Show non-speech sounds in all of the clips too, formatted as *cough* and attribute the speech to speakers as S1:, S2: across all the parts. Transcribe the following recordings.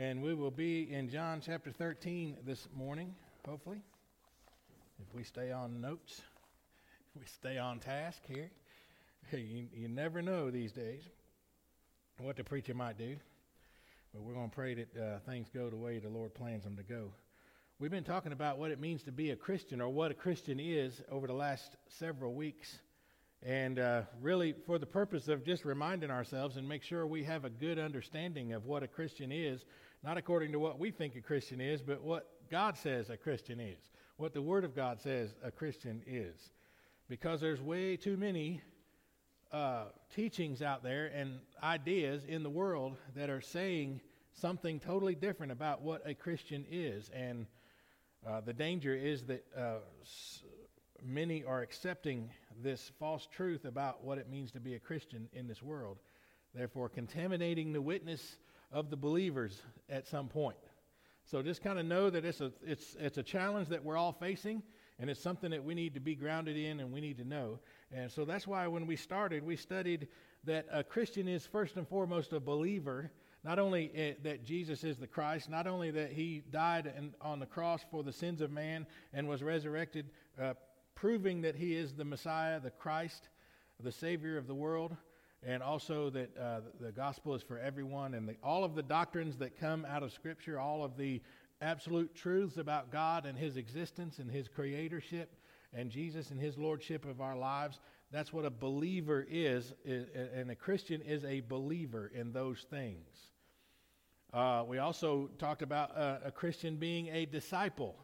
S1: And we will be in John chapter 13 this morning, hopefully, if we stay on notes, if we stay on task here. *laughs* You, you never know these days what the preacher might do. But we're going to pray that uh, things go the way the Lord plans them to go. We've been talking about what it means to be a Christian or what a Christian is over the last several weeks. And uh, really, for the purpose of just reminding ourselves and make sure we have a good understanding of what a Christian is, not according to what we think a Christian is, but what God says a Christian is, what the Word of God says a Christian is. Because there's way too many uh, teachings out there and ideas in the world that are saying something totally different about what a Christian is. And uh, the danger is that uh, many are accepting this false truth about what it means to be a Christian in this world, therefore contaminating the witness of the believers at some point. So just kind of know that it's a, it's, it's a challenge that we're all facing, and it's something that we need to be grounded in and we need to know. And so that's why when we started, we studied that a Christian is first and foremost a believer. Not only eh, that Jesus is the Christ, not only that he died on the cross for the sins of man and was resurrected uh, proving that he is the Messiah, the Christ, the Savior of the world, and also that uh, the gospel is for everyone, and the, all of the doctrines that come out of Scripture, all of the absolute truths about God and His existence and His creatorship, and Jesus and His lordship of our lives. That's what a believer is, and a Christian is a believer in those things. Uh, we also talked about uh, a Christian being a disciple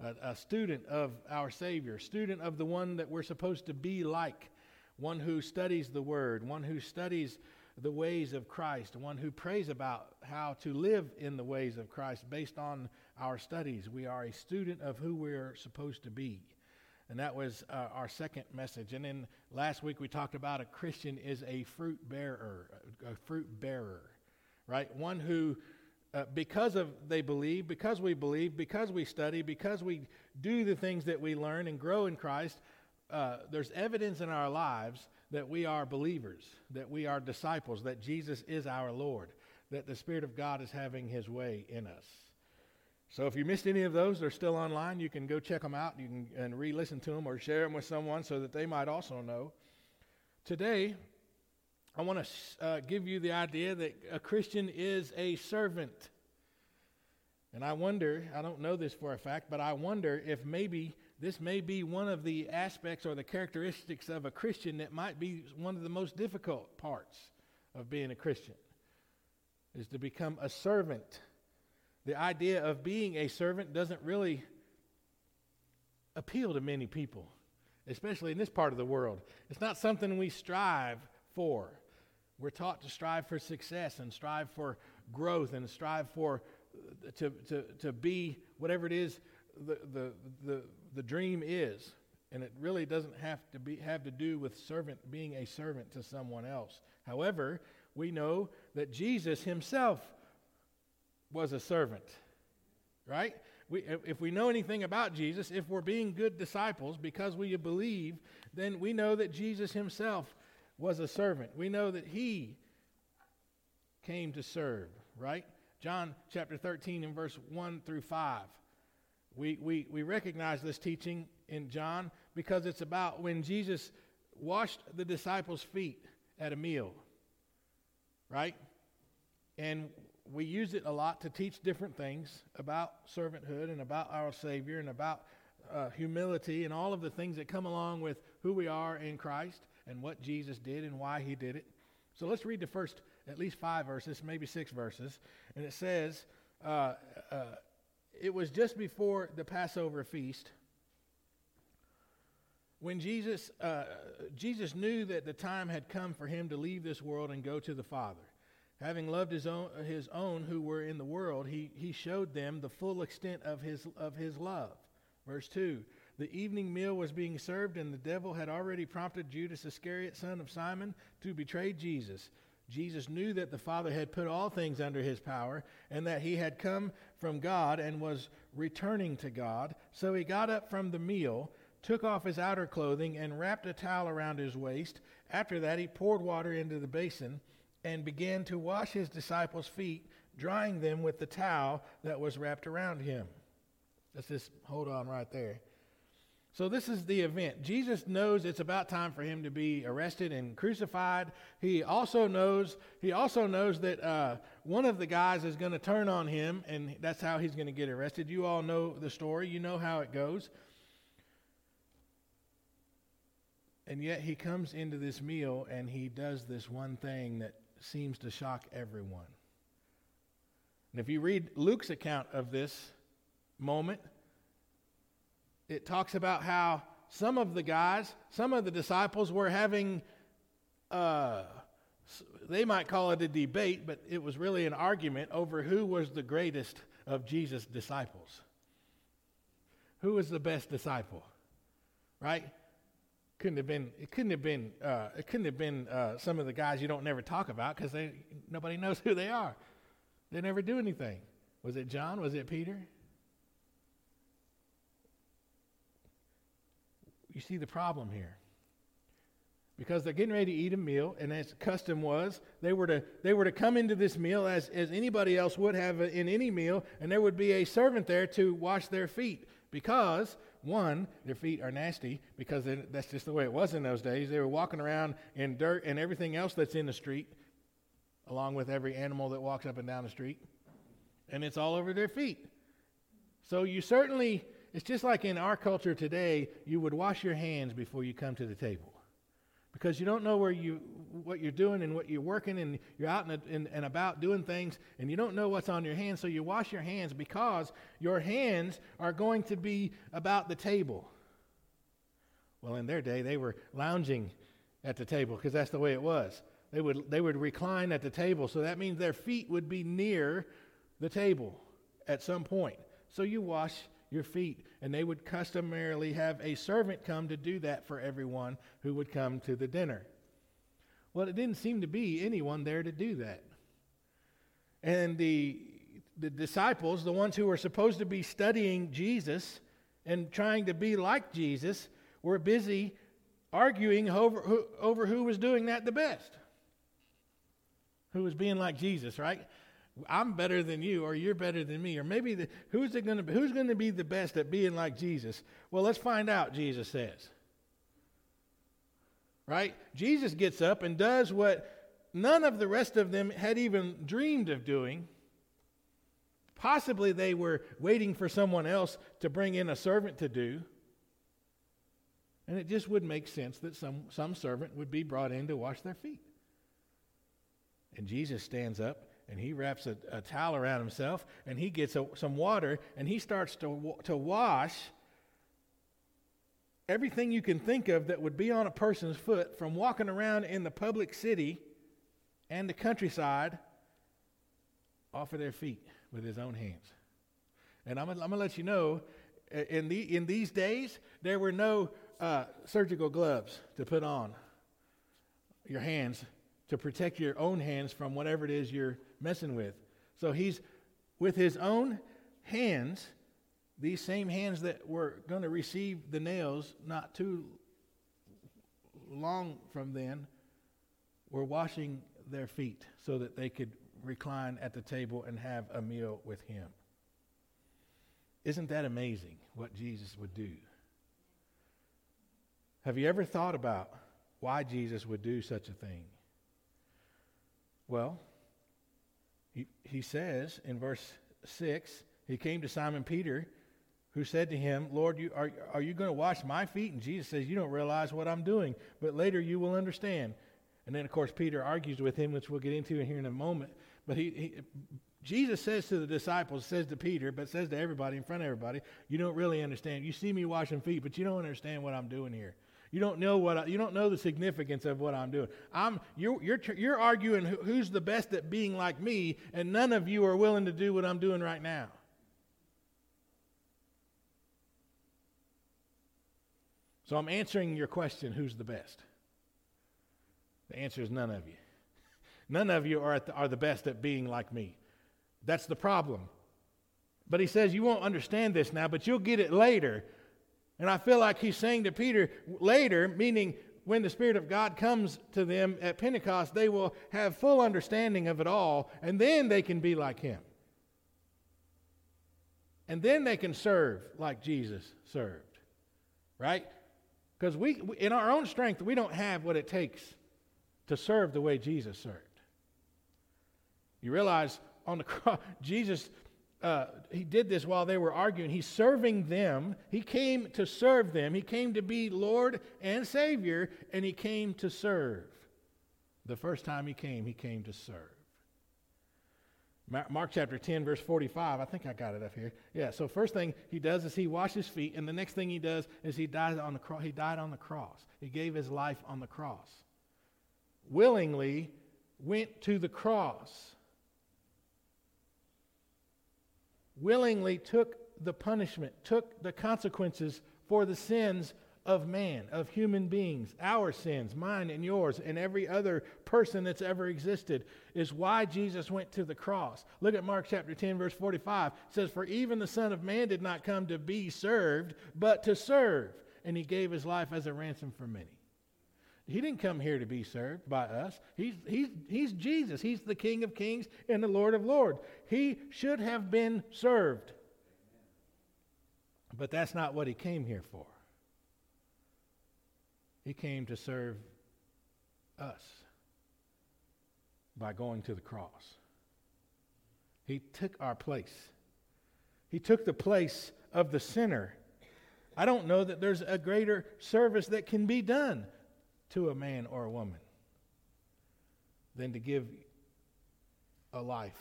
S1: a, a student of our Savior, student of the one that we're supposed to be like, one who studies the Word, one who studies the ways of Christ, one who prays about how to live in the ways of Christ based on our studies. We are a student of who we're supposed to be. And that was uh, our second message. And then last week we talked about a Christian is a fruit bearer, a fruit bearer, right? One who uh, because of they believe, because we believe, because we study, because we do the things that we learn and grow in Christ, uh, there's evidence in our lives that we are believers, that we are disciples, that Jesus is our Lord, that the Spirit of God is having His way in us. So if you missed any of those, they're still online. You can go check them out. You can and re-listen to them or share them with someone so that they might also know. Today, I want to uh, give you the idea that a Christian is a servant. And I wonder, I don't know this for a fact, but I wonder if maybe this may be one of the aspects or the characteristics of a Christian that might be one of the most difficult parts of being a Christian is to become a servant. The idea of being a servant doesn't really appeal to many people, especially in this part of the world. It's not something we strive for. We're taught to strive for success and strive for growth and strive for uh, to, to, to be whatever it is the, the, the, the dream is. And it really doesn't have to be have to do with servant being a servant to someone else. However, we know that Jesus himself was a servant. Right? We, if we know anything about Jesus, if we're being good disciples because we believe, then we know that Jesus himself was a servant. We know that he came to serve, right? John chapter 13 and verse 1 through 5. We, we, we recognize this teaching in John because it's about when Jesus washed the disciples' feet at a meal, right? And we use it a lot to teach different things about servanthood and about our Savior and about uh, humility and all of the things that come along with who we are in Christ and what Jesus did and why he did it. So let's read the first at least five verses, maybe six verses. And it says, uh, uh, It was just before the Passover feast when Jesus, uh, Jesus knew that the time had come for him to leave this world and go to the Father. Having loved his own, his own who were in the world, he, he showed them the full extent of his, of his love. Verse 2 the evening meal was being served, and the devil had already prompted Judas Iscariot, son of Simon, to betray Jesus. Jesus knew that the Father had put all things under his power, and that he had come from God and was returning to God. So he got up from the meal, took off his outer clothing, and wrapped a towel around his waist. After that, he poured water into the basin and began to wash his disciples' feet drying them with the towel that was wrapped around him. Let's just hold on right there. So, this is the event. Jesus knows it's about time for him to be arrested and crucified. He also knows, he also knows that uh, one of the guys is going to turn on him, and that's how he's going to get arrested. You all know the story, you know how it goes. And yet, he comes into this meal and he does this one thing that seems to shock everyone. And if you read Luke's account of this moment, it talks about how some of the guys, some of the disciples were having, uh, they might call it a debate, but it was really an argument over who was the greatest of Jesus' disciples. Who was the best disciple? Right? Couldn't have been. It couldn't have been. Uh, it couldn't have been uh, some of the guys you don't never talk about because they nobody knows who they are. They never do anything. Was it John? Was it Peter? You see the problem here. Because they're getting ready to eat a meal, and as custom was, they were to, they were to come into this meal as, as anybody else would have in any meal, and there would be a servant there to wash their feet. Because, one, their feet are nasty, because that's just the way it was in those days. They were walking around in dirt and everything else that's in the street, along with every animal that walks up and down the street, and it's all over their feet. So you certainly it's just like in our culture today, you would wash your hands before you come to the table. Because you don't know where you, what you're doing and what you're working, and you're out and, and, and about doing things, and you don't know what's on your hands, so you wash your hands because your hands are going to be about the table. Well, in their day, they were lounging at the table because that's the way it was. They would, they would recline at the table, so that means their feet would be near the table at some point. So you wash your feet. And they would customarily have a servant come to do that for everyone who would come to the dinner. Well, it didn't seem to be anyone there to do that. And the, the disciples, the ones who were supposed to be studying Jesus and trying to be like Jesus, were busy arguing over who, over who was doing that the best. Who was being like Jesus, right? I'm better than you, or you're better than me, or maybe the, who's it going to who's going to be the best at being like Jesus? Well, let's find out. Jesus says, right? Jesus gets up and does what none of the rest of them had even dreamed of doing. Possibly they were waiting for someone else to bring in a servant to do. And it just wouldn't make sense that some, some servant would be brought in to wash their feet. And Jesus stands up and he wraps a, a towel around himself and he gets a, some water and he starts to, to wash everything you can think of that would be on a person's foot from walking around in the public city and the countryside off of their feet with his own hands. And I'm, I'm going to let you know in, the, in these days, there were no uh, surgical gloves to put on your hands to protect your own hands from whatever it is you're messing with. So he's with his own hands, these same hands that were going to receive the nails not too long from then, were washing their feet so that they could recline at the table and have a meal with him. Isn't that amazing what Jesus would do? Have you ever thought about why Jesus would do such a thing? Well, he, says in verse 6 he came to Simon Peter, who said to him, Lord, you, are, are you going to wash my feet? And Jesus says, You don't realize what I'm doing, but later you will understand. And then, of course, Peter argues with him, which we'll get into here in a moment. But he, he Jesus says to the disciples, says to Peter, but says to everybody in front of everybody, You don't really understand. You see me washing feet, but you don't understand what I'm doing here. You don't know what I, you don't know the significance of what I'm doing. I'm you're you're you're arguing who's the best at being like me, and none of you are willing to do what I'm doing right now. So I'm answering your question: Who's the best? The answer is none of you. None of you are the, are the best at being like me. That's the problem. But he says you won't understand this now, but you'll get it later and I feel like he's saying to Peter later, meaning when the Spirit of God comes to them at Pentecost, they will have full understanding of it all, and then they can be like Him. And then they can serve like Jesus served, right? Because we, in our own strength, we don't have what it takes to serve the way Jesus served. You realize on the *laughs* cross, Jesus, uh, he did this while they were arguing. He's serving them. He came to serve them. He came to be Lord and Savior, and he came to serve. The first time he came, he came to serve. Mark chapter 10, verse 45. I think I got it up here. Yeah, so first thing he does is he washes feet, and the next thing he does is he died on the cross. He died on the cross. He gave his life on the cross. Willingly went to the cross. Willingly took the punishment, took the consequences for the sins of man, of human beings, our sins, mine and yours, and every other person that's ever existed, is why Jesus went to the cross. Look at Mark chapter 10, verse 45. It says, For even the Son of Man did not come to be served, but to serve, and he gave his life as a ransom for many. He didn't come here to be served by us. He's, he's, he's Jesus. He's the King of kings and the Lord of lords. He should have been served. But that's not what he came here for. He came to serve us by going to the cross. He took our place. He took the place of the sinner. I don't know that there's a greater service that can be done to a man or a woman than to give a life,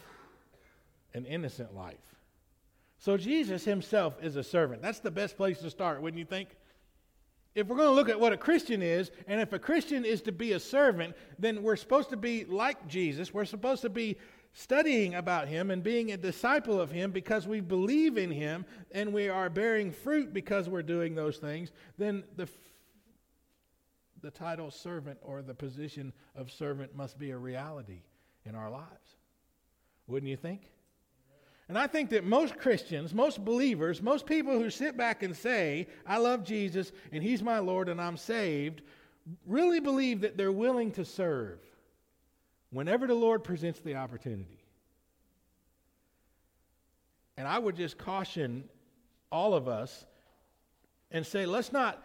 S1: an innocent life. So Jesus himself is a servant. That's the best place to start, wouldn't you think? If we're going to look at what a Christian is, and if a Christian is to be a servant, then we're supposed to be like Jesus. We're supposed to be studying about him and being a disciple of him because we believe in him and we are bearing fruit because we're doing those things, then the the title servant or the position of servant must be a reality in our lives. Wouldn't you think? And I think that most Christians, most believers, most people who sit back and say, I love Jesus and he's my Lord and I'm saved, really believe that they're willing to serve whenever the Lord presents the opportunity. And I would just caution all of us and say, let's not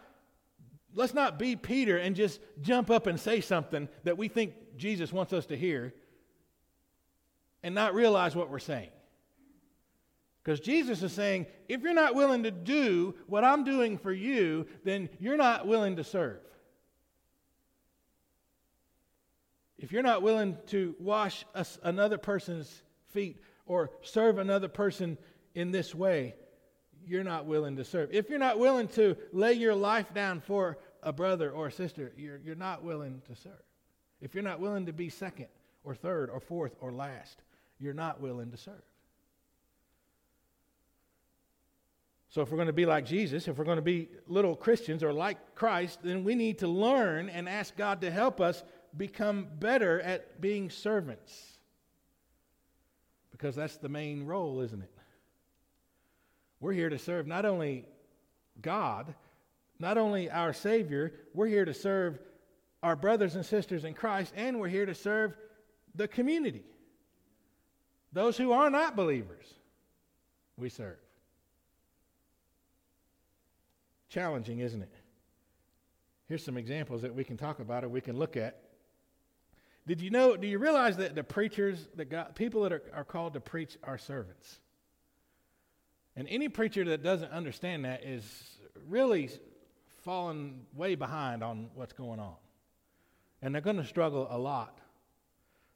S1: let's not be Peter and just jump up and say something that we think Jesus wants us to hear and not realize what we're saying. Because Jesus is saying, if you're not willing to do what I'm doing for you, then you're not willing to serve. If you're not willing to wash another person's feet or serve another person in this way, you're not willing to serve. If you're not willing to lay your life down for a brother or a sister, you're, you're not willing to serve. If you're not willing to be second or third or fourth or last, you're not willing to serve. So, if we're going to be like Jesus, if we're going to be little Christians or like Christ, then we need to learn and ask God to help us become better at being servants. Because that's the main role, isn't it? We're here to serve not only God, not only our Savior, we're here to serve our brothers and sisters in Christ, and we're here to serve the community. Those who are not believers, we serve. Challenging, isn't it? Here's some examples that we can talk about or we can look at. Did you know, do you realize that the preachers, the God, people that are, are called to preach are servants? And any preacher that doesn't understand that is really falling way behind on what's going on. And they're going to struggle a lot.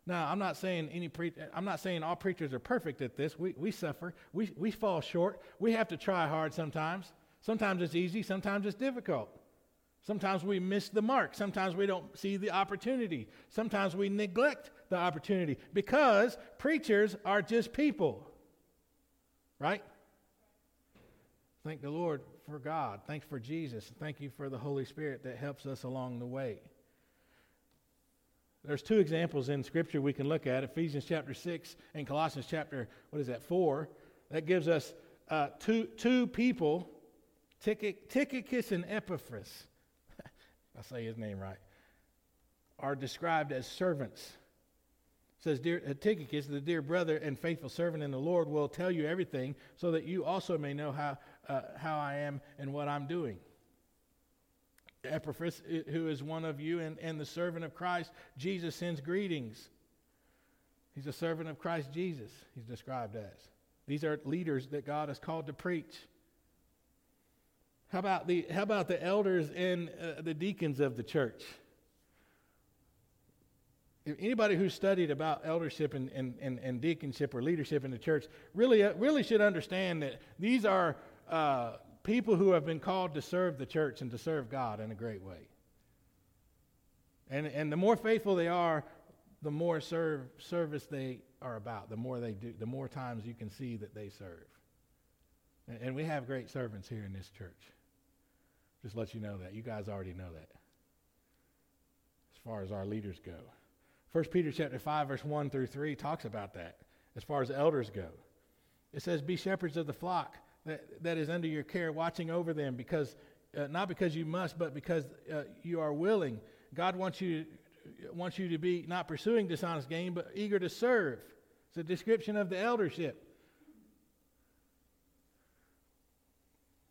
S1: Now, I'm not saying any pre- I'm not saying all preachers are perfect at this. We, we suffer. We, we fall short. We have to try hard sometimes. Sometimes it's easy, sometimes it's difficult. Sometimes we miss the mark. Sometimes we don't see the opportunity. Sometimes we neglect the opportunity because preachers are just people. Right? Thank the Lord for God. Thanks for Jesus. Thank you for the Holy Spirit that helps us along the way. There's two examples in Scripture we can look at Ephesians chapter 6 and Colossians chapter, what is that, 4. That gives us uh, two, two people, Tychicus and Epaphras. *laughs* I say his name right, are described as servants. Says, Dear uh, Tychicus, the dear brother and faithful servant in the Lord, will tell you everything so that you also may know how, uh, how I am and what I'm doing. Epaphras, who is one of you and, and the servant of Christ, Jesus sends greetings. He's a servant of Christ Jesus, he's described as. These are leaders that God has called to preach. How about the, how about the elders and uh, the deacons of the church? If anybody who's studied about eldership and, and, and, and, deaconship or leadership in the church really, uh, really should understand that these are uh, people who have been called to serve the church and to serve God in a great way. And, and the more faithful they are, the more serve, service they are about, the more they do, the more times you can see that they serve. And, and we have great servants here in this church. Just let you know that. You guys already know that. As far as our leaders go. 1 Peter chapter 5, verse 1 through 3 talks about that as far as elders go. It says, Be shepherds of the flock that, that is under your care, watching over them, because uh, not because you must, but because uh, you are willing. God wants you, wants you to be not pursuing dishonest gain, but eager to serve. It's a description of the eldership.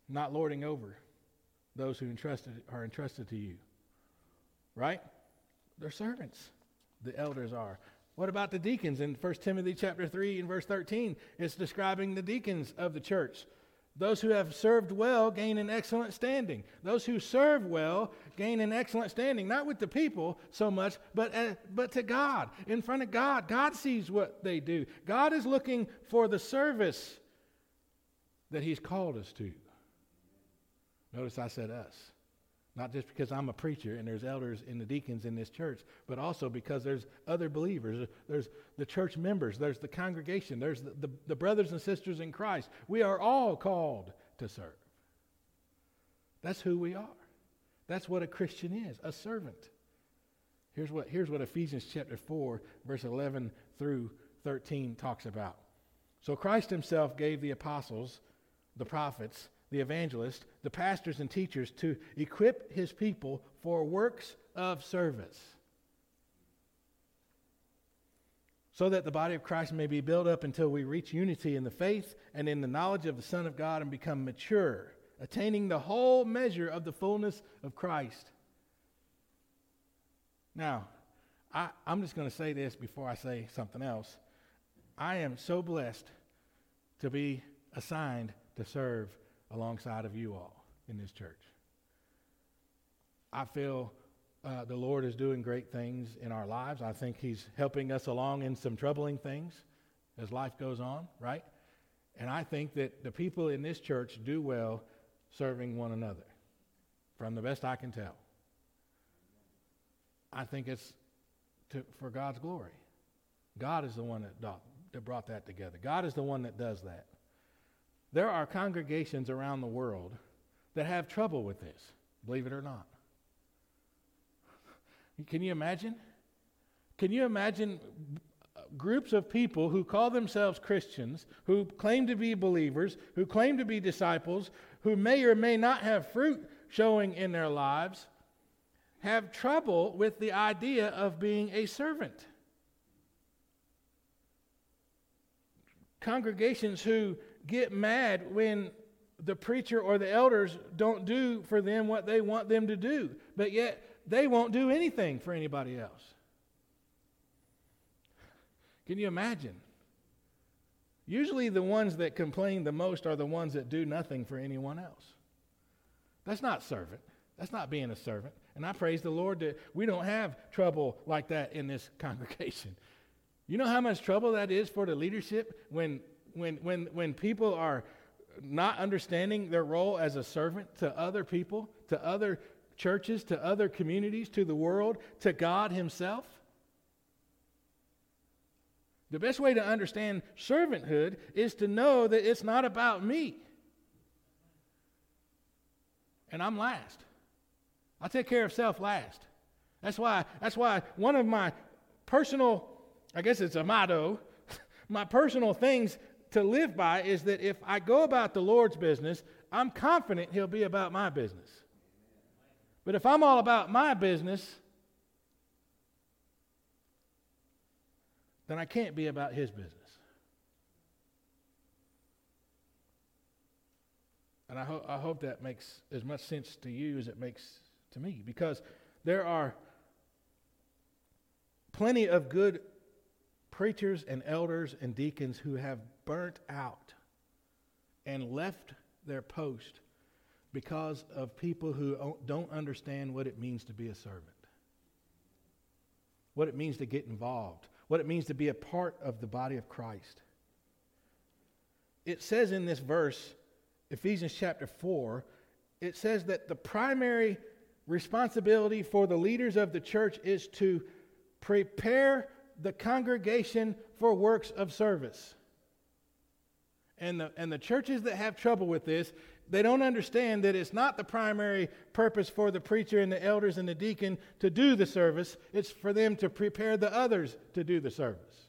S1: Not lording over those who entrusted, are entrusted to you. Right? They're servants. The elders are. What about the deacons in 1 Timothy chapter 3 and verse 13? It's describing the deacons of the church. Those who have served well gain an excellent standing. Those who serve well gain an excellent standing, not with the people so much, but, uh, but to God. In front of God, God sees what they do. God is looking for the service that He's called us to. Notice I said us. Not just because I'm a preacher and there's elders and the deacons in this church, but also because there's other believers. There's the church members, there's the congregation, there's the, the, the brothers and sisters in Christ. We are all called to serve. That's who we are. That's what a Christian is a servant. Here's what, here's what Ephesians chapter 4, verse 11 through 13 talks about. So Christ himself gave the apostles, the prophets, the evangelists, the pastors and teachers to equip his people for works of service. So that the body of Christ may be built up until we reach unity in the faith and in the knowledge of the Son of God and become mature attaining the whole measure of the fullness of Christ. Now, I, am just going to say this before I say something else. I am so blessed to be assigned to serve alongside of you all in this church. I feel uh, the Lord is doing great things in our lives. I think He's helping us along in some troubling things as life goes on, right? And I think that the people in this church do well serving one another, from the best I can tell. I think it's to, for God's glory. God is the one that, that brought that together. God is the one that does that. There are congregations around the world that have trouble with this, believe it or not. Can you imagine? Can you imagine groups of people who call themselves Christians, who claim to be believers, who claim to be disciples, who may or may not have fruit showing in their lives, have trouble with the idea of being a servant. Congregations who get mad when the preacher or the elders don't do for them what they want them to do, but yet they won't do anything for anybody else. Can you imagine? Usually, the ones that complain the most are the ones that do nothing for anyone else. That's not servant. That's not being a servant. And I praise the Lord that we don't have trouble like that in this *laughs* congregation. You know how much trouble that is for the leadership when, when, when, when people are not understanding their role as a servant to other people, to other churches, to other communities, to the world, to God Himself? The best way to understand servanthood is to know that it's not about me. And I'm last. I take care of self last. That's why, that's why one of my personal, I guess it's a motto, *laughs* my personal things to live by is that if I go about the Lord's business, I'm confident He'll be about my business. But if I'm all about my business, then I can't be about his business. And I, ho- I hope that makes as much sense to you as it makes to me because there are plenty of good preachers and elders and deacons who have burnt out and left their post because of people who don't understand what it means to be a servant, what it means to get involved, what it means to be a part of the body of Christ. It says in this verse, Ephesians chapter 4, it says that the primary responsibility for the leaders of the church is to prepare the congregation for works of service. And the, and the churches that have trouble with this, they don't understand that it's not the primary purpose for the preacher and the elders and the deacon to do the service. It's for them to prepare the others to do the service.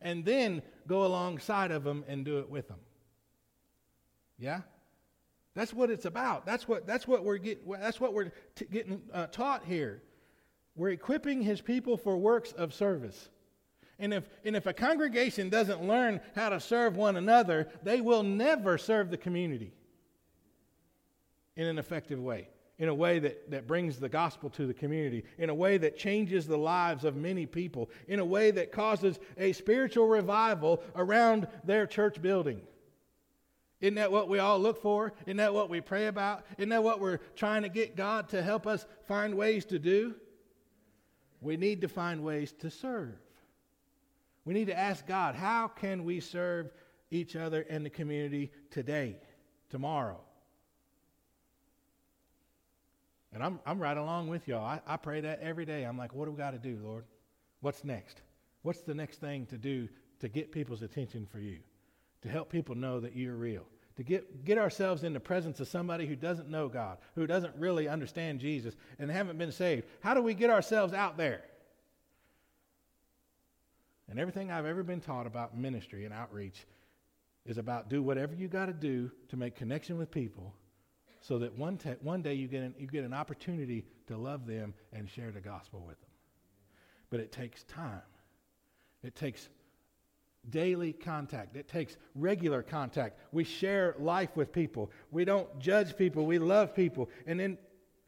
S1: And then go alongside of them and do it with them. Yeah? That's what it's about. That's what, that's what we're, get, that's what we're t- getting uh, taught here. We're equipping his people for works of service. And if, and if a congregation doesn't learn how to serve one another, they will never serve the community in an effective way, in a way that, that brings the gospel to the community, in a way that changes the lives of many people, in a way that causes a spiritual revival around their church building. Isn't that what we all look for? Isn't that what we pray about? Isn't that what we're trying to get God to help us find ways to do? We need to find ways to serve. We need to ask God, how can we serve each other and the community today, tomorrow? And I'm, I'm right along with y'all. I, I pray that every day. I'm like, what do we got to do, Lord? What's next? What's the next thing to do to get people's attention for you? To help people know that you're real? To get, get ourselves in the presence of somebody who doesn't know God, who doesn't really understand Jesus, and haven't been saved. How do we get ourselves out there? And everything I've ever been taught about ministry and outreach is about do whatever you got to do to make connection with people so that one, te- one day you get, an, you get an opportunity to love them and share the gospel with them. But it takes time. It takes daily contact. It takes regular contact. We share life with people. We don't judge people. We love people. And then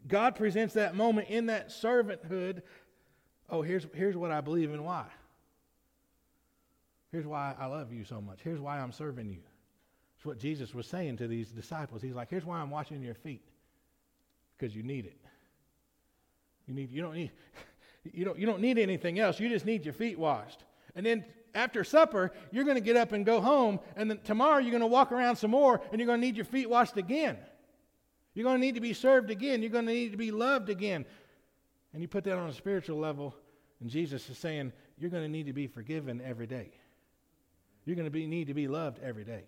S1: God presents that moment in that servanthood. Oh, here's, here's what I believe and why. Here's why I love you so much. Here's why I'm serving you. It's what Jesus was saying to these disciples. He's like, here's why I'm washing your feet. Because you need it. You need you don't need *laughs* you don't you don't need anything else. You just need your feet washed. And then after supper, you're going to get up and go home, and then tomorrow you're going to walk around some more and you're going to need your feet washed again. You're going to need to be served again. You're going to need to be loved again. And you put that on a spiritual level, and Jesus is saying, you're going to need to be forgiven every day. You're going to be, need to be loved every day.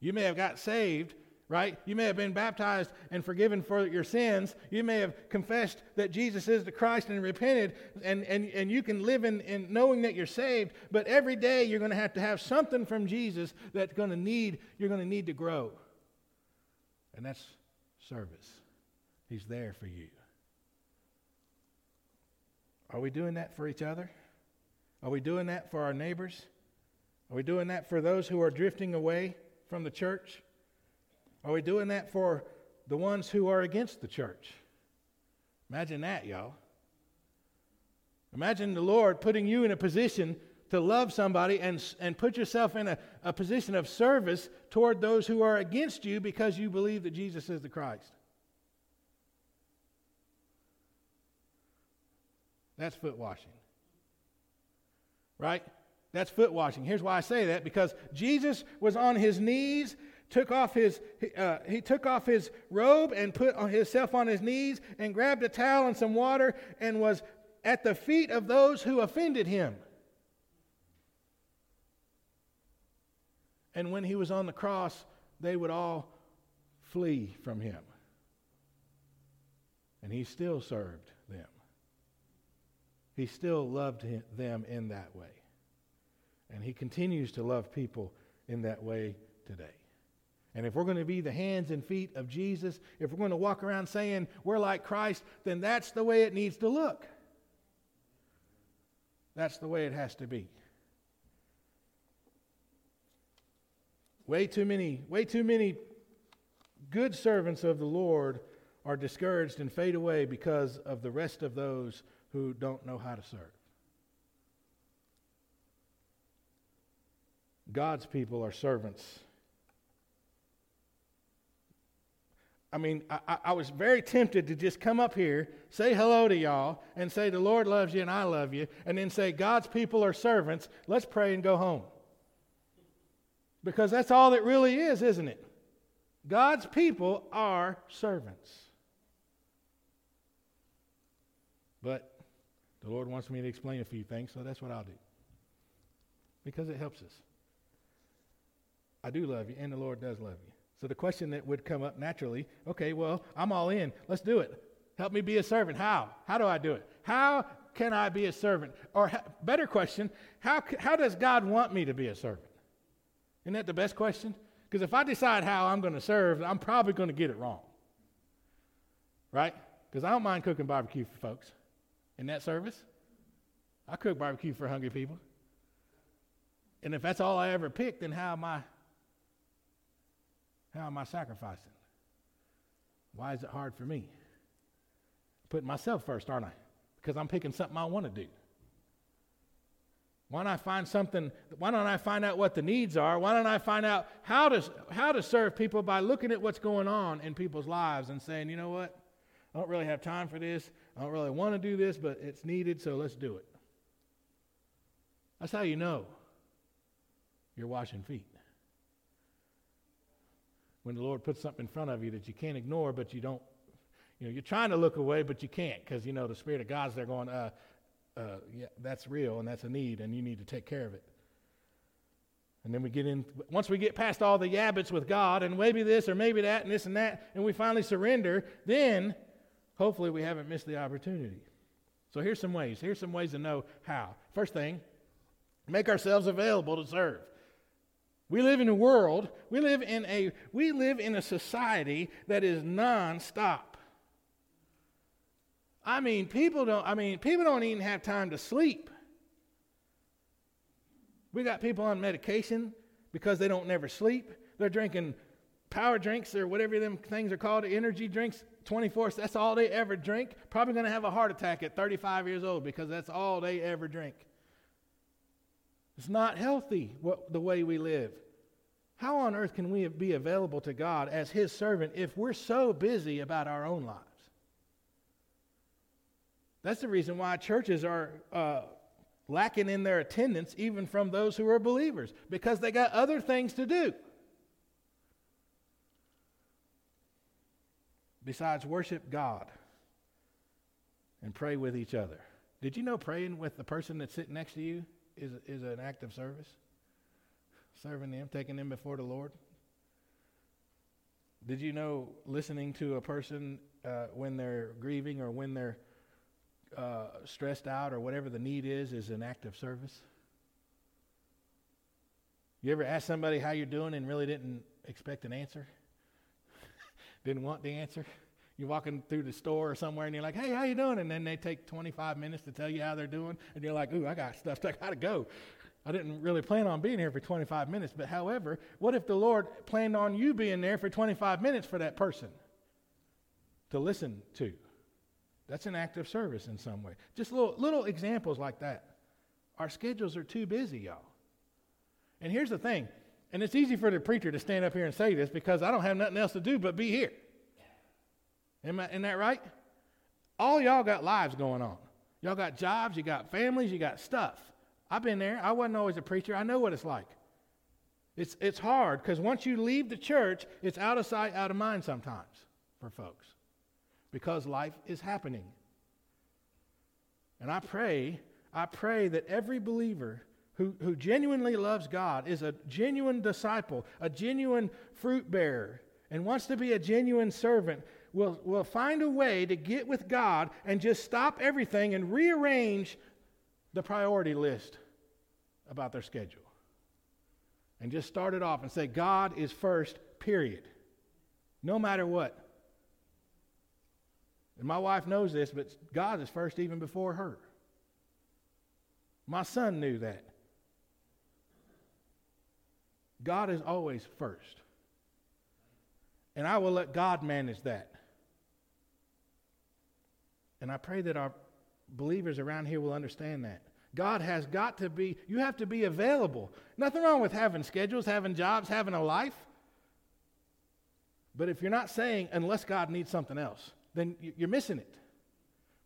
S1: You may have got saved, right? You may have been baptized and forgiven for your sins. You may have confessed that Jesus is the Christ and repented, and, and, and you can live in, in knowing that you're saved, but every day you're going to have to have something from Jesus that's going to need, you're going to need to grow. And that's service. He's there for you. Are we doing that for each other? Are we doing that for our neighbors? Are we doing that for those who are drifting away? from the church? Are we doing that for the ones who are against the church? Imagine that, y'all. Imagine the Lord putting you in a position to love somebody and, and put yourself in a, a position of service toward those who are against you because you believe that Jesus is the Christ. That's foot washing. Right? That's foot washing. Here's why I say that because Jesus was on his knees, took off his uh, he took off his robe and put himself on his knees and grabbed a towel and some water and was at the feet of those who offended him. And when he was on the cross, they would all flee from him. And he still served them. He still loved him, them in that way. And he continues to love people in that way today. And if we're going to be the hands and feet of Jesus, if we're going to walk around saying we're like Christ, then that's the way it needs to look. That's the way it has to be. Way too many, way too many good servants of the Lord are discouraged and fade away because of the rest of those who don't know how to serve. God's people are servants. I mean, I, I, was very tempted to just come up here, say hello to y'all, and say, The Lord loves you and I love you, and then say, God's people are servants. Let's pray and go home. Because that's all it really is, isn't it? God's people are servants. But the Lord wants me to explain a few things, so that's what I'll do. Because it helps us. I do love you, and the Lord does love you. So the question that would come up naturally okay, well, I'm all in. Let's do it. Help me be a servant. How? How do I do it? How can I be a servant? Or better question, how, how does God want me to be a servant? Isn't that the best question? Because if I decide how I'm going to serve, I'm probably going to get it wrong. Right? Because I don't mind cooking barbecue for folks in that service. I cook barbecue for hungry people. And if that's all I ever pick, then how am I how am I sacrificing? Why is it hard for me? Putting myself first, aren't I? Because I'm picking something I want to do. Why don't I find something? Why don't I find out what the needs are? Why don't I find out how to, how to serve people by looking at what's going on in people's lives and saying, you know what? I don't really have time for this. I don't really want to do this, but it's needed, so let's do it. That's how you know you're washing feet. When the Lord puts something in front of you that you can't ignore, but you don't, you know, you're trying to look away, but you can't because, you know, the Spirit of God's there going, uh, uh, yeah, that's real and that's a need, and you need to take care of it. And then we get in, once we get past all the yabbits with God, and maybe this or maybe that and this and that, and we finally surrender, then hopefully we haven't missed the opportunity. So here's some ways. Here's some ways to know how. First thing, make ourselves available to serve. We live in a world, we live in a we live in a society that is nonstop. I mean, people don't, I mean, people don't even have time to sleep. We got people on medication because they don't never sleep. They're drinking power drinks or whatever them things are called, energy drinks, 24. That's all they ever drink. Probably going to have a heart attack at 35 years old because that's all they ever drink. It's not healthy what, the way we live. How on earth can we be available to God as His servant if we're so busy about our own lives? That's the reason why churches are uh, lacking in their attendance, even from those who are believers, because they got other things to do. Besides worship God and pray with each other. Did you know praying with the person that's sitting next to you is, is an act of service? Serving them, taking them before the Lord? Did you know listening to a person uh, when they're grieving or when they're uh, stressed out or whatever the need is is an act of service? You ever ask somebody how you're doing and really didn't expect an answer? *laughs* didn't want the answer? You're walking through the store or somewhere and you're like, hey, how you doing? And then they take 25 minutes to tell you how they're doing. And you're like, ooh, I got stuff. I got to go. I didn't really plan on being here for 25 minutes. But however, what if the Lord planned on you being there for 25 minutes for that person to listen to? That's an act of service in some way. Just little, little examples like that. Our schedules are too busy, y'all. And here's the thing, and it's easy for the preacher to stand up here and say this because I don't have nothing else to do but be here. Am I, isn't that right? All y'all got lives going on. Y'all got jobs, you got families, you got stuff. I've been there. I wasn't always a preacher. I know what it's like. It's, it's hard because once you leave the church, it's out of sight, out of mind sometimes for folks because life is happening. And I pray, I pray that every believer who, who genuinely loves God is a genuine disciple, a genuine fruit bearer, and wants to be a genuine servant will, will find a way to get with God and just stop everything and rearrange the priority list about their schedule. And just start it off and say, God is first, period. No matter what. And my wife knows this, but God is first even before her. My son knew that. God is always first. And I will let God manage that. And I pray that our believers around here will understand that. God has got to be, you have to be available. Nothing wrong with having schedules, having jobs, having a life. But if you're not saying, unless God needs something else, then you're missing it.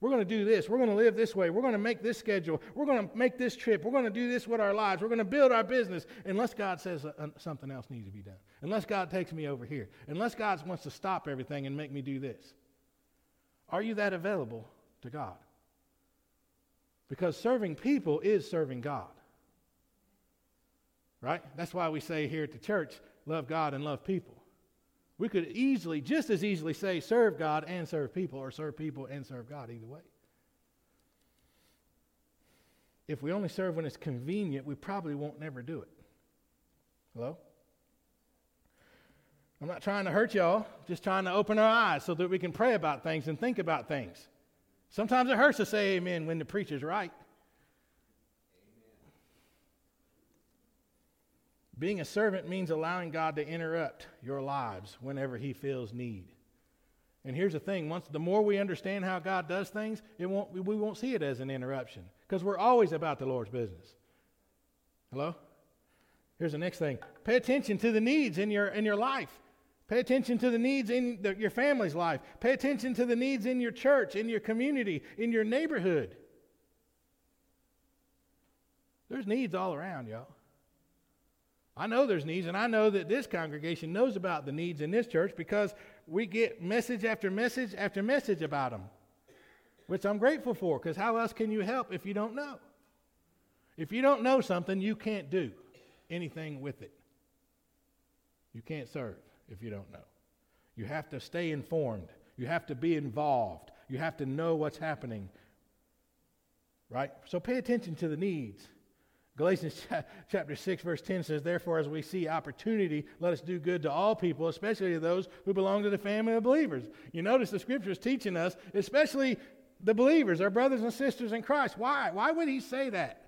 S1: We're going to do this. We're going to live this way. We're going to make this schedule. We're going to make this trip. We're going to do this with our lives. We're going to build our business unless God says uh, something else needs to be done. Unless God takes me over here. Unless God wants to stop everything and make me do this. Are you that available to God? Because serving people is serving God. Right? That's why we say here at the church, love God and love people. We could easily, just as easily say serve God and serve people, or serve people and serve God, either way. If we only serve when it's convenient, we probably won't never do it. Hello? I'm not trying to hurt y'all, just trying to open our eyes so that we can pray about things and think about things. Sometimes it hurts to say amen when the preacher's right. Being a servant means allowing God to interrupt your lives whenever He feels need. And here's the thing: once the more we understand how God does things, it won't, we won't see it as an interruption because we're always about the Lord's business. Hello. Here's the next thing: pay attention to the needs in your in your life. Pay attention to the needs in the, your family's life. Pay attention to the needs in your church, in your community, in your neighborhood. There's needs all around, y'all. I know there's needs, and I know that this congregation knows about the needs in this church because we get message after message after message about them, which I'm grateful for because how else can you help if you don't know? If you don't know something, you can't do anything with it. You can't serve if you don't know. You have to stay informed, you have to be involved, you have to know what's happening. Right? So pay attention to the needs. Galatians *laughs* chapter 6, verse 10 says, Therefore, as we see opportunity, let us do good to all people, especially to those who belong to the family of believers. You notice the scripture is teaching us, especially the believers, our brothers and sisters in Christ. Why? Why would he say that?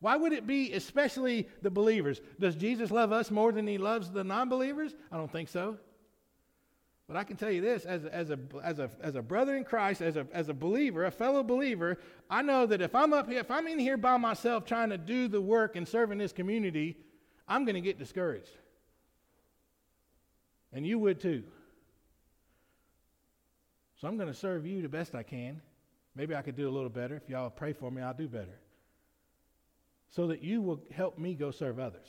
S1: Why would it be especially the believers? Does Jesus love us more than he loves the non believers? I don't think so. But I can tell you this as a, as a, as a, as a brother in Christ, as a, as a believer, a fellow believer, I know that if I'm up here, if I'm in here by myself trying to do the work and serve in this community, I'm going to get discouraged. And you would too. So I'm going to serve you the best I can. Maybe I could do a little better. If y'all pray for me, I'll do better. So that you will help me go serve others.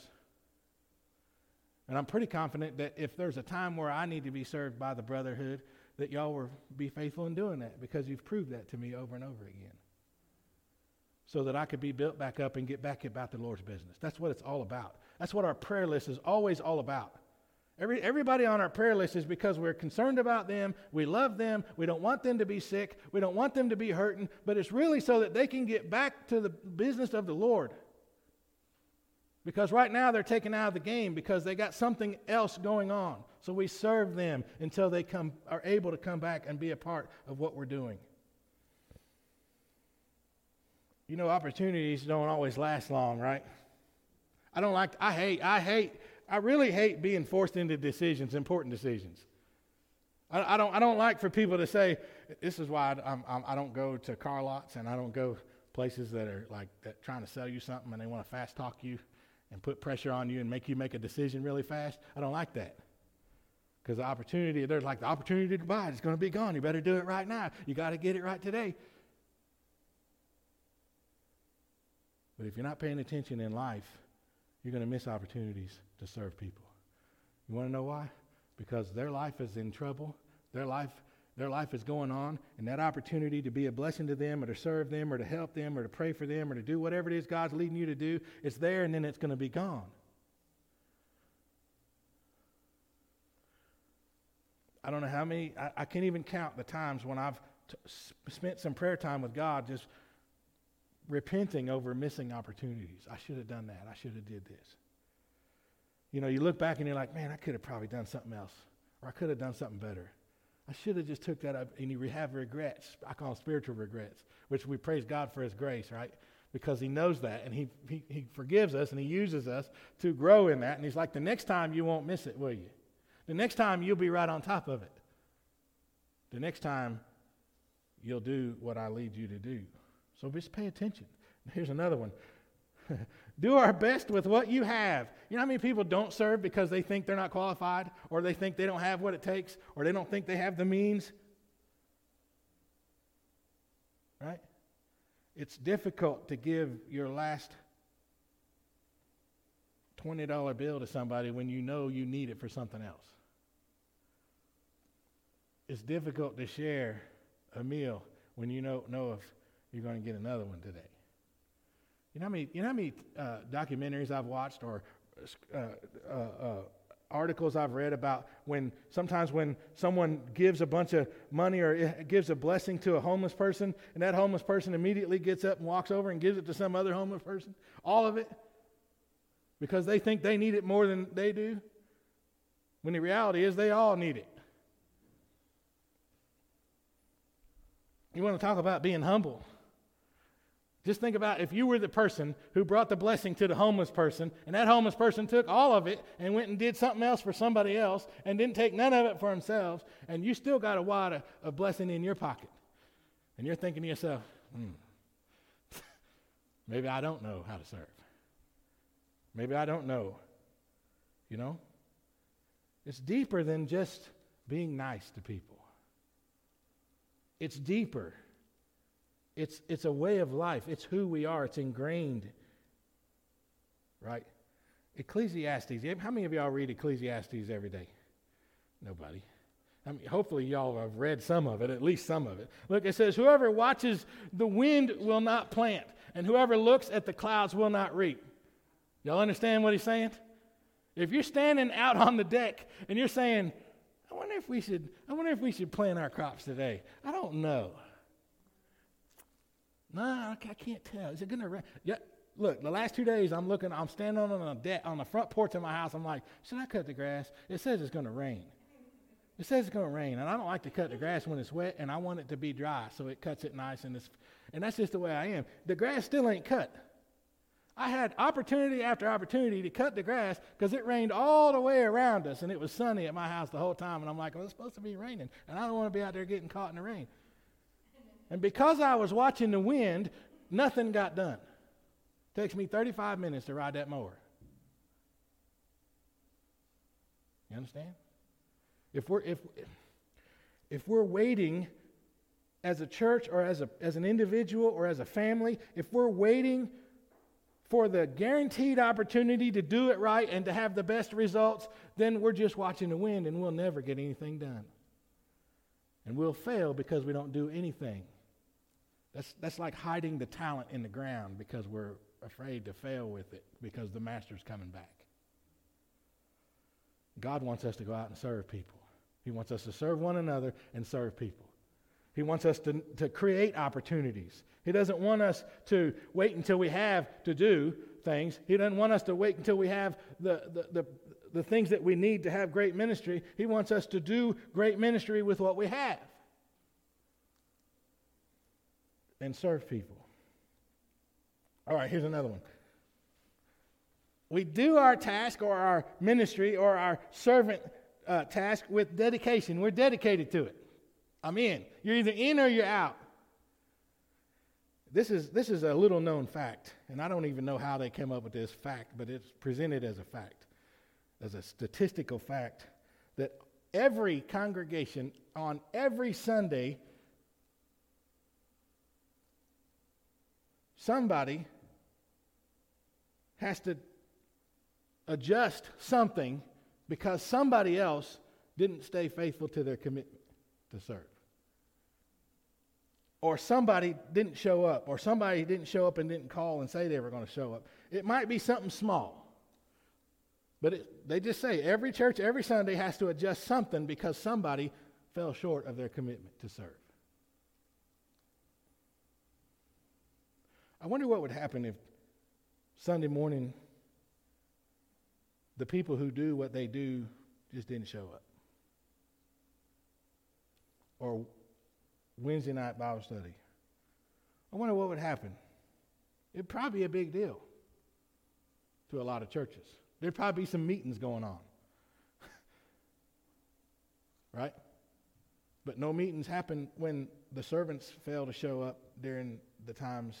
S1: And I'm pretty confident that if there's a time where I need to be served by the brotherhood, that y'all will be faithful in doing that because you've proved that to me over and over again. So that I could be built back up and get back about the Lord's business. That's what it's all about. That's what our prayer list is always all about. Every, everybody on our prayer list is because we're concerned about them, we love them, we don't want them to be sick, we don't want them to be hurting, but it's really so that they can get back to the business of the Lord. Because right now they're taken out of the game because they got something else going on. So we serve them until they come, are able to come back and be a part of what we're doing. You know, opportunities don't always last long, right? I don't like, I hate, I hate, I really hate being forced into decisions, important decisions. I, I don't, I don't like for people to say, this is why I'm, I'm, I do not go to car lots and I don't go places that are like that trying to sell you something and they want to fast talk you and put pressure on you and make you make a decision really fast. I don't like that. Because the opportunity, there's like the opportunity to buy it, it's going to be gone. You better do it right now. You got to get it right today. But if you're not paying attention in life, you're going to miss opportunities to serve people. You want to know why? Because their life is in trouble. Their life their life is going on, and that opportunity to be a blessing to them or to serve them or to help them or to pray for them or to do whatever it is God's leading you to do, it's there and then it's going to be gone. I don't know how many, I, I can't even count the times when I've t- spent some prayer time with God just repenting over missing opportunities. I should have done that. I should have did this. You know, you look back and you're like, man, I could have probably done something else, or I could have done something better. I should have just took that up, and you have regrets. I call them spiritual regrets, which we praise God for His grace, right? Because He knows that, and He He, he forgives us, and He uses us to grow in that. And He's like, the next time you won't miss it, will you? The next time you'll be right on top of it. The next time you'll do what I lead you to do. So just pay attention. Here's another one. *laughs* do our best with what you have. You know how many people don't serve because they think they're not qualified, or they think they don't have what it takes, or they don't think they have the means? Right? It's difficult to give your last $20 bill to somebody when you know you need it for something else. It's difficult to share a meal when you know, know if you're going to get another one today. You know how many, you know how many uh, documentaries I've watched or uh, uh, uh, articles I've read about when sometimes when someone gives a bunch of money or gives a blessing to a homeless person, and that homeless person immediately gets up and walks over and gives it to some other homeless person? All of it? Because they think they need it more than they do? When the reality is they all need it. You want to talk about being humble? Just think about if you were the person who brought the blessing to the homeless person, and that homeless person took all of it and went and did something else for somebody else and didn't take none of it for themselves, and you still got a wad of, blessing in your pocket. And you're thinking to yourself, hmm, maybe I don't know how to serve. Maybe I don't know. You know? It's deeper than just being nice to people. It's deeper. It's, it's a way of life. It's who we are. It's ingrained. Right? Ecclesiastes. How many of y'all read Ecclesiastes every day? Nobody. I mean, hopefully, y'all have read some of it, at least some of it. Look, it says, Whoever watches the wind will not plant, and whoever looks at the clouds will not reap. Y'all understand what he's saying? If you're standing out on the deck and you're saying, I wonder if we should, I wonder if we should plant our crops today. I don't know. No, I can't tell. Is it going to rain? Yeah. Look, the last two days I'm looking, I'm standing on the deck, on the front porch of my house. I'm like, should I cut the grass? It says it's going to rain. It says it's going to rain, and I don't like to cut the grass when it's wet, and I want it to be dry, so it cuts it nice, and it's, and that's just the way I am. The grass still ain't cut. I had opportunity after opportunity to cut the grass because it rained all the way around us and it was sunny at my house the whole time. And I'm like, well, it's supposed to be raining. And I don't want to be out there getting caught in the rain. And because I was watching the wind, nothing got done. It takes me 35 minutes to ride that mower. You understand? If we're, if, if we're waiting as a church or as, a, as an individual or as a family, if we're waiting for the guaranteed opportunity to do it right and to have the best results, then we're just watching the wind and we'll never get anything done. And we'll fail because we don't do anything. That's, that's like hiding the talent in the ground because we're afraid to fail with it because the master's coming back. God wants us to go out and serve people. He wants us to serve one another and serve people. He wants us to, to create opportunities. He doesn't want us to wait until we have to do things. He doesn't want us to wait until we have the, the, the, the things that we need to have great ministry. He wants us to do great ministry with what we have and serve people. All right, here's another one. We do our task or our ministry or our servant uh, task with dedication. We're dedicated to it. I'm in. You're either in or you're out. This is, this is a little known fact, and I don't even know how they came up with this fact, but it's presented as a fact, as a statistical fact, that every congregation on every Sunday, somebody has to adjust something because somebody else didn't stay faithful to their commitment to serve. Or somebody didn't show up, or somebody didn't show up and didn't call and say they were going to show up. It might be something small. But it, they just say every church, every Sunday has to adjust something because somebody fell short of their commitment to serve. I wonder what would happen if Sunday morning the people who do what they do just didn't show up. Or Wednesday night Bible study. I wonder what would happen. It'd probably be a big deal to a lot of churches. There'd probably be some meetings going on. *laughs* right? But no meetings happen when the servants fail to show up during the times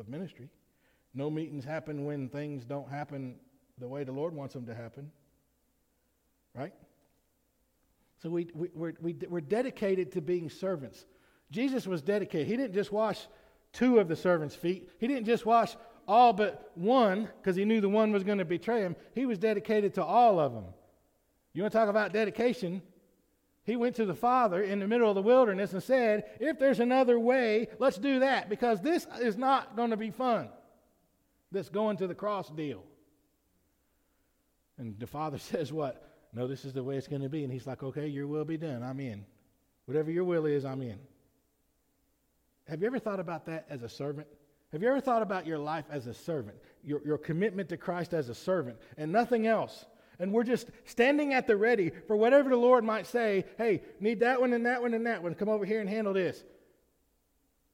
S1: of ministry. No meetings happen when things don't happen the way the Lord wants them to happen. Right? So we, we, we're, we, we're dedicated to being servants. Jesus was dedicated. He didn't just wash two of the servants' feet, he didn't just wash all but one because he knew the one was going to betray him. He was dedicated to all of them. You want to talk about dedication? He went to the Father in the middle of the wilderness and said, If there's another way, let's do that because this is not going to be fun. This going to the cross deal. And the Father *laughs* says, What? No, this is the way it's going to be. And he's like, Okay, your will be done. I'm in. Whatever your will is, I'm in. Have you ever thought about that as a servant? Have you ever thought about your life as a servant, your, your commitment to Christ as a servant, and nothing else? And we're just standing at the ready for whatever the Lord might say. Hey, need that one and that one and that one. Come over here and handle this.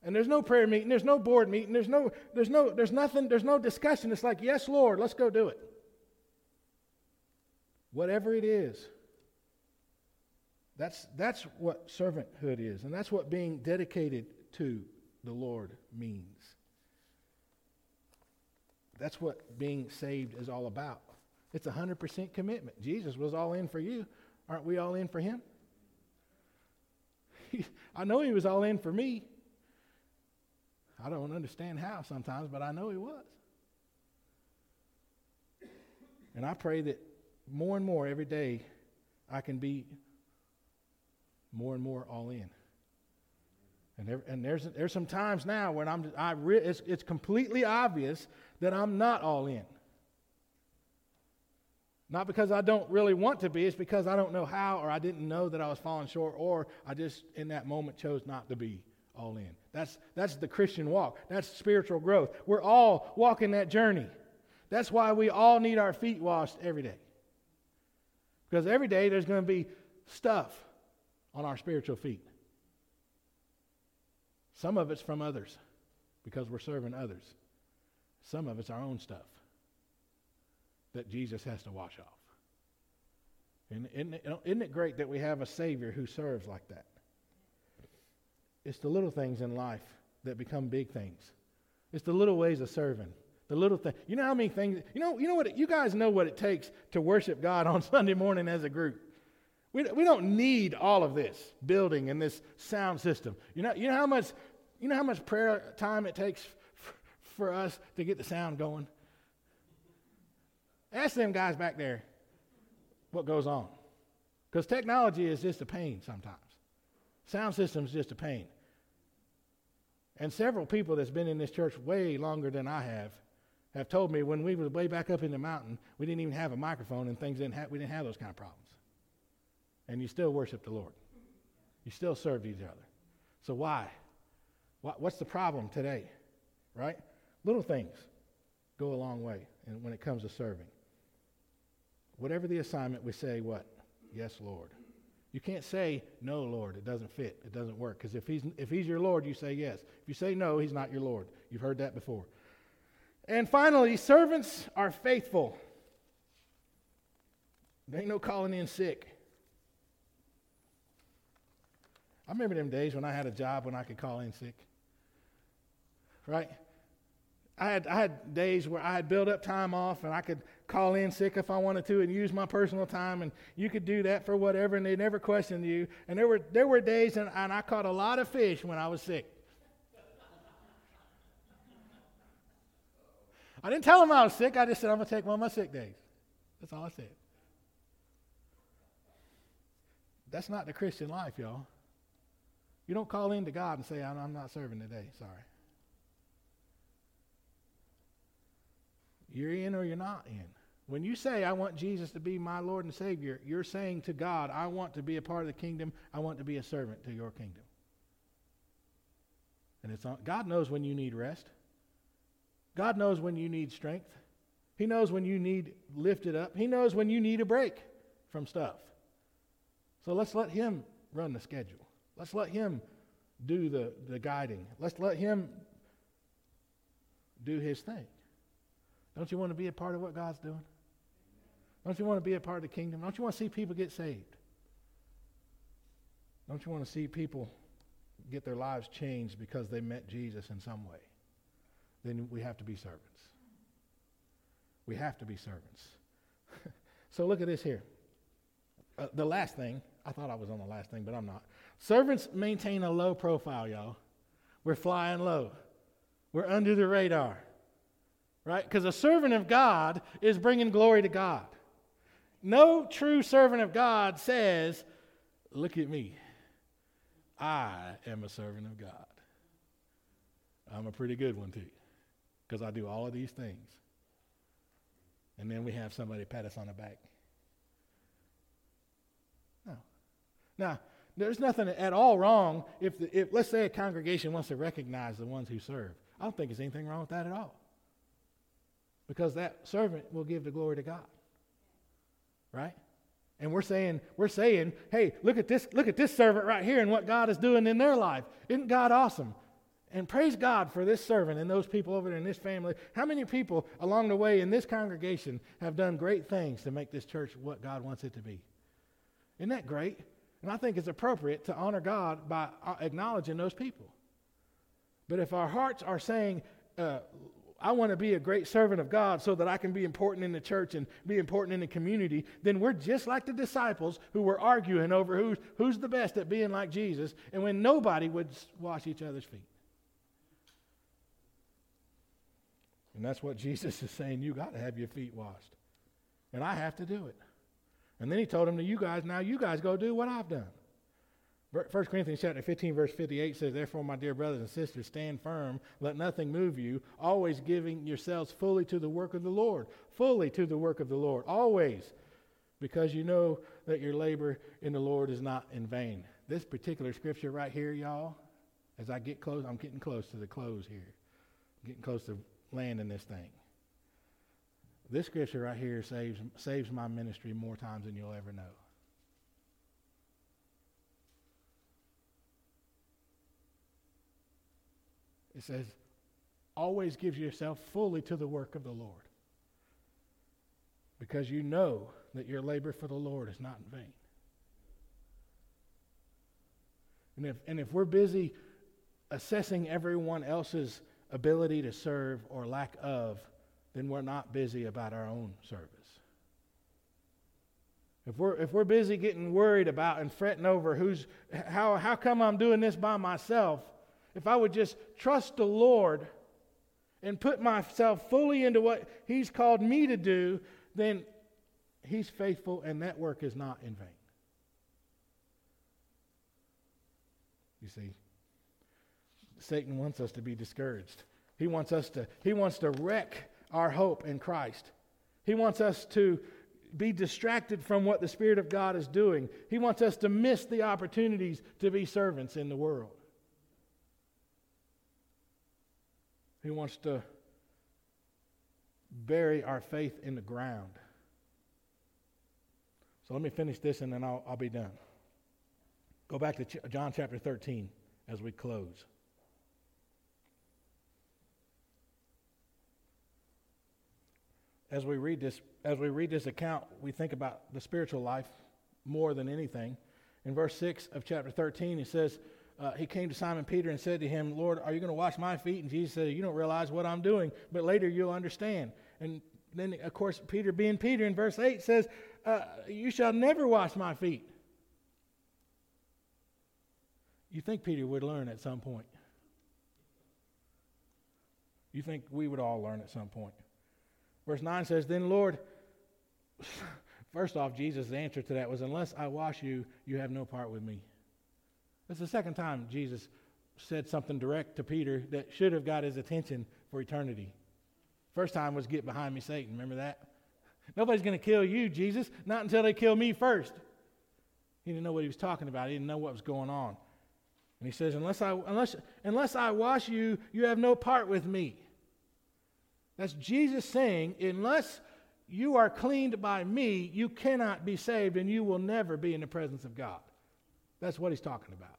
S1: And there's no prayer meeting, there's no board meeting, there's no, there's no, there's nothing, there's no discussion. It's like, yes, Lord, let's go do it. Whatever it is. That's, that's what servanthood is, and that's what being dedicated to the Lord means. That's what being saved is all about. It's a 100% commitment. Jesus was all in for you. Aren't we all in for him? *laughs* I know he was all in for me. I don't understand how sometimes, but I know he was. And I pray that more and more every day I can be more and more all in. And, there, and there's, there's some times now when I'm, I re, it's, it's completely obvious that I'm not all in. Not because I don't really want to be, it's because I don't know how, or I didn't know that I was falling short, or I just in that moment chose not to be all in. That's, that's the Christian walk. That's spiritual growth. We're all walking that journey. That's why we all need our feet washed every day. Because every day there's going to be stuff on our spiritual feet. Some of it's from others because we're serving others. Some of it's our own stuff that Jesus has to wash off. And isn't it, isn't it great that we have a Savior who serves like that? It's the little things in life that become big things. It's the little ways of serving. The little thing. You know how many things, you know, you know what, you guys know what it takes to worship God on *laughs* Sunday morning as a group. We, we don't need all of this building and this sound system. You know, you know how much, you know how much prayer time it takes f- for us to get the sound going? Ask them guys back there what goes on. Because technology is just a pain sometimes. Sound system is just a pain. And several people that's been in this church way longer than I have have told me when we were way back up in the mountain, we didn't even have a microphone and things didn't have, we didn't have those kind of problems. And you still worship the Lord. You still serve each other. So why? What's the problem today? Right? Little things go a long way when it comes to serving. Whatever the assignment, we say what? Yes, Lord. You can't say, no, Lord. It doesn't fit. It doesn't work. Because if he's, if he's your Lord, you say yes. If you say no, he's not your Lord. You've heard that before. And finally, servants are faithful. There ain't no calling in sick. I remember them days when I had a job when I could call in sick. Right? I had, I had days where I had built up time off and I could call in sick if I wanted to and use my personal time and you could do that for whatever and they never questioned you. And there were, there were days and, and I caught a lot of fish when I was sick. I didn't tell them I was sick. I just said I'm going to take one of my sick days. That's all I said. That's not the Christian life, y'all. You don't call in to God and say, I'm not serving today. Sorry. You're in or you're not in. When you say, I want Jesus to be my Lord and Savior, you're saying to God, I want to be a part of the kingdom. I want to be a servant to your kingdom. And it's on, God knows when you need rest. God knows when you need strength. He knows when you need lifted up. He knows when you need a break from stuff. So let's let Him run the schedule. Let's let Him do the, the guiding. Let's let Him do His thing. Don't you want to be a part of what God's doing? Don't you want to be a part of the kingdom? Don't you want to see people get saved? Don't you want to see people get their lives changed because they met Jesus in some way? Then we have to be servants. We have to be servants. *laughs* so look at this here. Uh, the last thing, I thought I was on the last thing, but I'm not. Servants maintain a low profile, y'all. We're flying low. We're under the radar, right? Because a servant of God is bringing glory to God. No true servant of God says, Look at me. I am a servant of God. I'm a pretty good one, too, because I do all of these things. And then we have somebody pat us on the back. No. Now, there's nothing at all wrong if, the, if, let's say, a congregation wants to recognize the ones who serve. I don't think there's anything wrong with that at all. Because that servant will give the glory to God. Right? And we're saying, we're saying, hey, look at this, look at this servant right here and what God is doing in their life. Isn't God awesome? And praise God for this servant and those people over there in this family. How many people along the way in this congregation have done great things to make this church what God wants it to be? Isn't that great? And I think it's appropriate to honor God by uh, acknowledging those people. But if our hearts are saying, uh, I want to be a great servant of God so that I can be important in the church and be important in the community, then we're just like the disciples who were arguing over who's, who's the best at being like Jesus, and when nobody would wash each other's feet. And that's what *laughs* Jesus is saying. You got to have your feet washed. And I have to do it. And then he told them to you guys, now you guys go do what I've done. 1 Corinthians chapter 15, verse 58 says, Therefore, my dear brothers and sisters, stand firm, let nothing move you, always giving yourselves fully to the work of the Lord. Fully to the work of the Lord. Always. Because you know that your labor in the Lord is not in vain. This particular scripture right here, y'all, as I get close, I'm getting close to the close here. I'm getting close to landing this thing. This scripture right here saves, saves my ministry more times than you'll ever know. It says, always give yourself fully to the work of the Lord. Because you know that your labor for the Lord is not in vain. And if, and if we're busy assessing everyone else's ability to serve or lack of, then we're not busy about our own service. If we're, if we're busy getting worried about and fretting over who's, how, how come I'm doing this by myself, if I would just trust the Lord and put myself fully into what He's called me to do, then He's faithful and that work is not in vain. You see, Satan wants us to be discouraged. He wants us to, he wants to wreck our hope in Christ. He wants us to be distracted from what the Spirit of God is doing. He wants us to miss the opportunities to be servants in the world. He wants to bury our faith in the ground. So let me finish this and then I'll, I'll be done. Go back to Ch- John chapter 13 as we close. As we read this, as we read this account, we think about the spiritual life more than anything. In verse 6 of chapter 13, it says, uh, he came to Simon Peter and said to him, Lord, are you going to wash my feet? And Jesus said, You don't realize what I'm doing, but later you'll understand. And then, of course, Peter, being Peter, in verse 8 says, uh, You shall never wash my feet. You think Peter would learn at some point? You think we would all learn at some point? Verse 9 says, Then, Lord, *laughs* first off, Jesus' answer to that was, Unless I wash you, you have no part with me. That's the second time Jesus said something direct to Peter that should have got his attention for eternity. First time was get behind me, Satan. Remember that? Nobody's going to kill you, Jesus, not until they kill me first. He didn't know what he was talking about. He didn't know what was going on. And he says, unless I, unless, unless I wash you, you have no part with me. That's Jesus saying, unless you are cleaned by me, you cannot be saved and you will never be in the presence of God. That's what he's talking about.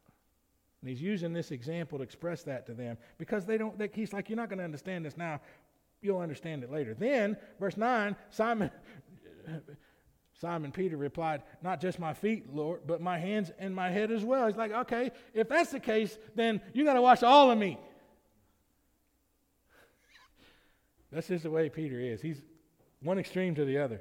S1: And he's using this example to express that to them because they don't, they, he's like, you're not going to understand this now. You'll understand it later. Then, verse 9, Simon, *laughs* Simon Peter replied, Not just my feet, Lord, but my hands and my head as well. He's like, Okay, if that's the case, then you got to wash all of me. *laughs* that's just the way Peter is. He's one extreme to the other.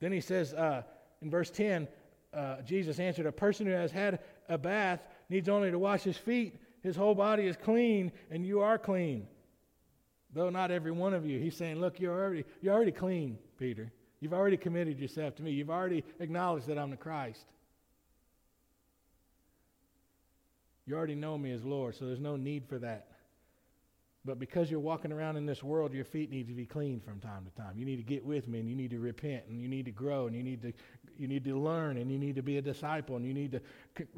S1: Then he says uh, in verse 10, uh, Jesus answered, A person who has had a bath needs only to wash his feet. His whole body is clean, and you are clean. Though not every one of you. He's saying, Look, you're already, you're already clean, Peter. You've already committed yourself to me. You've already acknowledged that I'm the Christ. You already know me as Lord, so there's no need for that. But because you're walking around in this world, your feet need to be clean from time to time. You need to get with me and you need to repent and you need to grow and you need to you need to learn and you need to be a disciple and you need to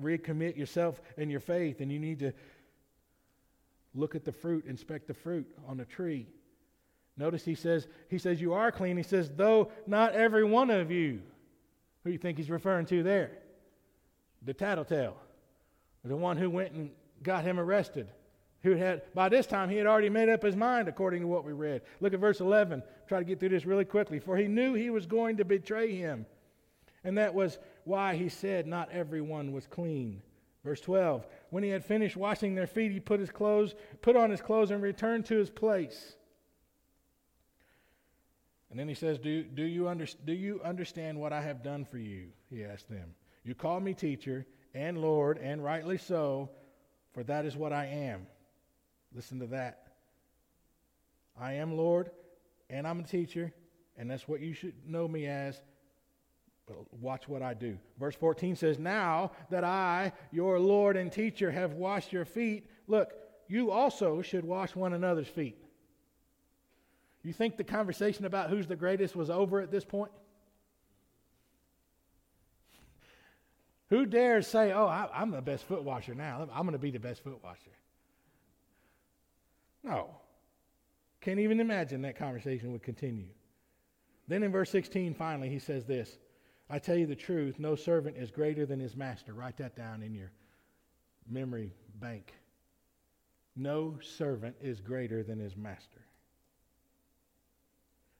S1: recommit yourself and your faith and you need to look at the fruit, inspect the fruit on the tree. Notice he says, he says, you are clean. He says, though not every one of you. Who do you think he's referring to there? The tattletale. The one who went and got him arrested. Who had, by this time, he had already made up his mind, according to what we read. Look at verse 11. Try to get through this really quickly. For he knew he was going to betray him. And that was why he said, Not everyone was clean. Verse 12. When he had finished washing their feet, he put his clothes, put on his clothes, and returned to his place. And then he says, do, do, you under, do you understand what I have done for you? He asked them. You call me teacher and Lord, and rightly so, for that is what I am. Listen to that. I am Lord, and I'm a teacher, and that's what you should know me as. But watch what I do. Verse 14 says, Now that I, your Lord and teacher, have washed your feet, look, you also should wash one another's feet. You think the conversation about who's the greatest was over at this point? Who dares say, Oh, I, am the best foot washer now? I'm going to be the best foot washer. No. Can't even imagine that conversation would continue. Then in verse 16, finally, he says this I tell you the truth, no servant is greater than his master. Write that down in your memory bank. No servant is greater than his master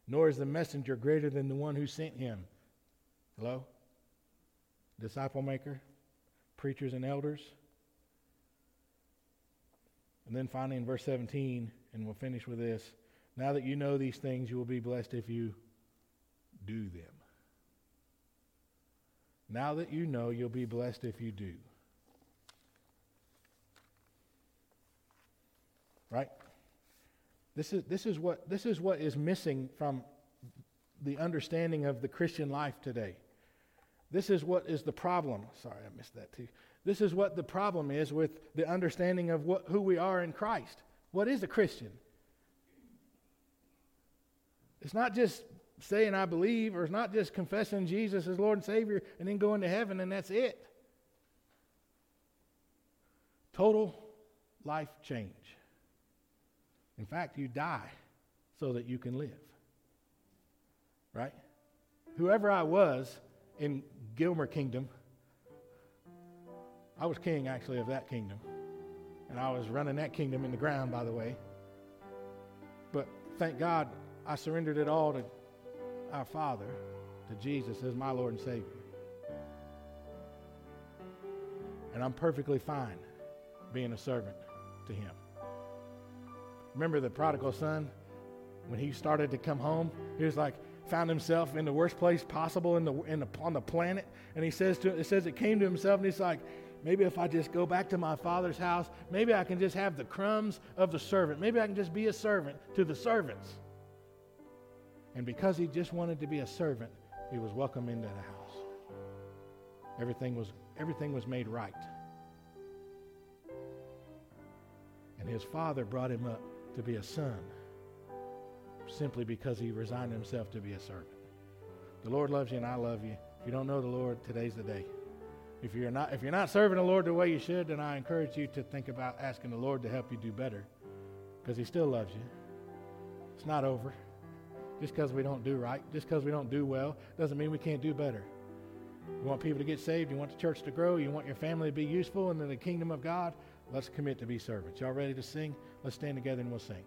S1: nor is the messenger greater than the one who sent him. Hello? Disciple maker, preachers and elders. And then finally in verse 17, and we'll finish with this. Now that you know these things, you will be blessed if you do them. Now that you know, you'll be blessed if you do. Right? This is, this, is what, this is what is missing from the understanding of the Christian life today. This is what is the problem. Sorry, I missed that too. This is what the problem is with the understanding of what, who we are in Christ. What is a Christian? It's not just saying I believe, or it's not just confessing Jesus as Lord and Savior and then going to heaven and that's it. Total life change. In fact, you die so that you can live. Right? Whoever I was in Gilmer Kingdom, I was king actually of that kingdom. And I was running that kingdom in the ground, by the way. But thank God I surrendered it all to our Father, to Jesus as my Lord and Savior. And I'm perfectly fine being a servant to Him. Remember the prodigal son? When he started to come home, he was like, found himself in the worst place possible in the, in the, on the planet. And he says to, it says it came to himself and he's like, maybe if I just go back to my father's house, maybe I can just have the crumbs of the servant. Maybe I can just be a servant to the servants. And because he just wanted to be a servant, he was welcome into the house. Everything was, everything was made right. And his father brought him up to be a son simply because he resigned himself to be a servant. The Lord loves you and I love you. If you don't know the Lord, today's the day. If you're not if you're not serving the Lord the way you should, then I encourage you to think about asking the Lord to help you do better because he still loves you. It's not over. Just because we don't do right, just because we don't do well, doesn't mean we can't do better. You want people to get saved, you want the church to grow, you want your family to be useful and in the kingdom of God, let's commit to be servants. Y'all ready to sing? Let's stand together and we'll sing.